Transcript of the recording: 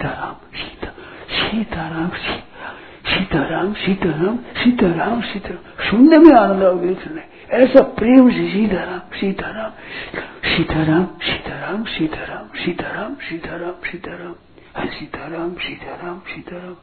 सीताराम, सीता सीताराम सीताराम सीताराम सीताराम सीताराम। सुनने में आनंद आओगे सुनने ऐसा प्रेम से सीताराम सीताराम सीताराम सीताराम सीताराम सीताराम सीताराम सीताराम। सीताराम सीताराम सीताराम।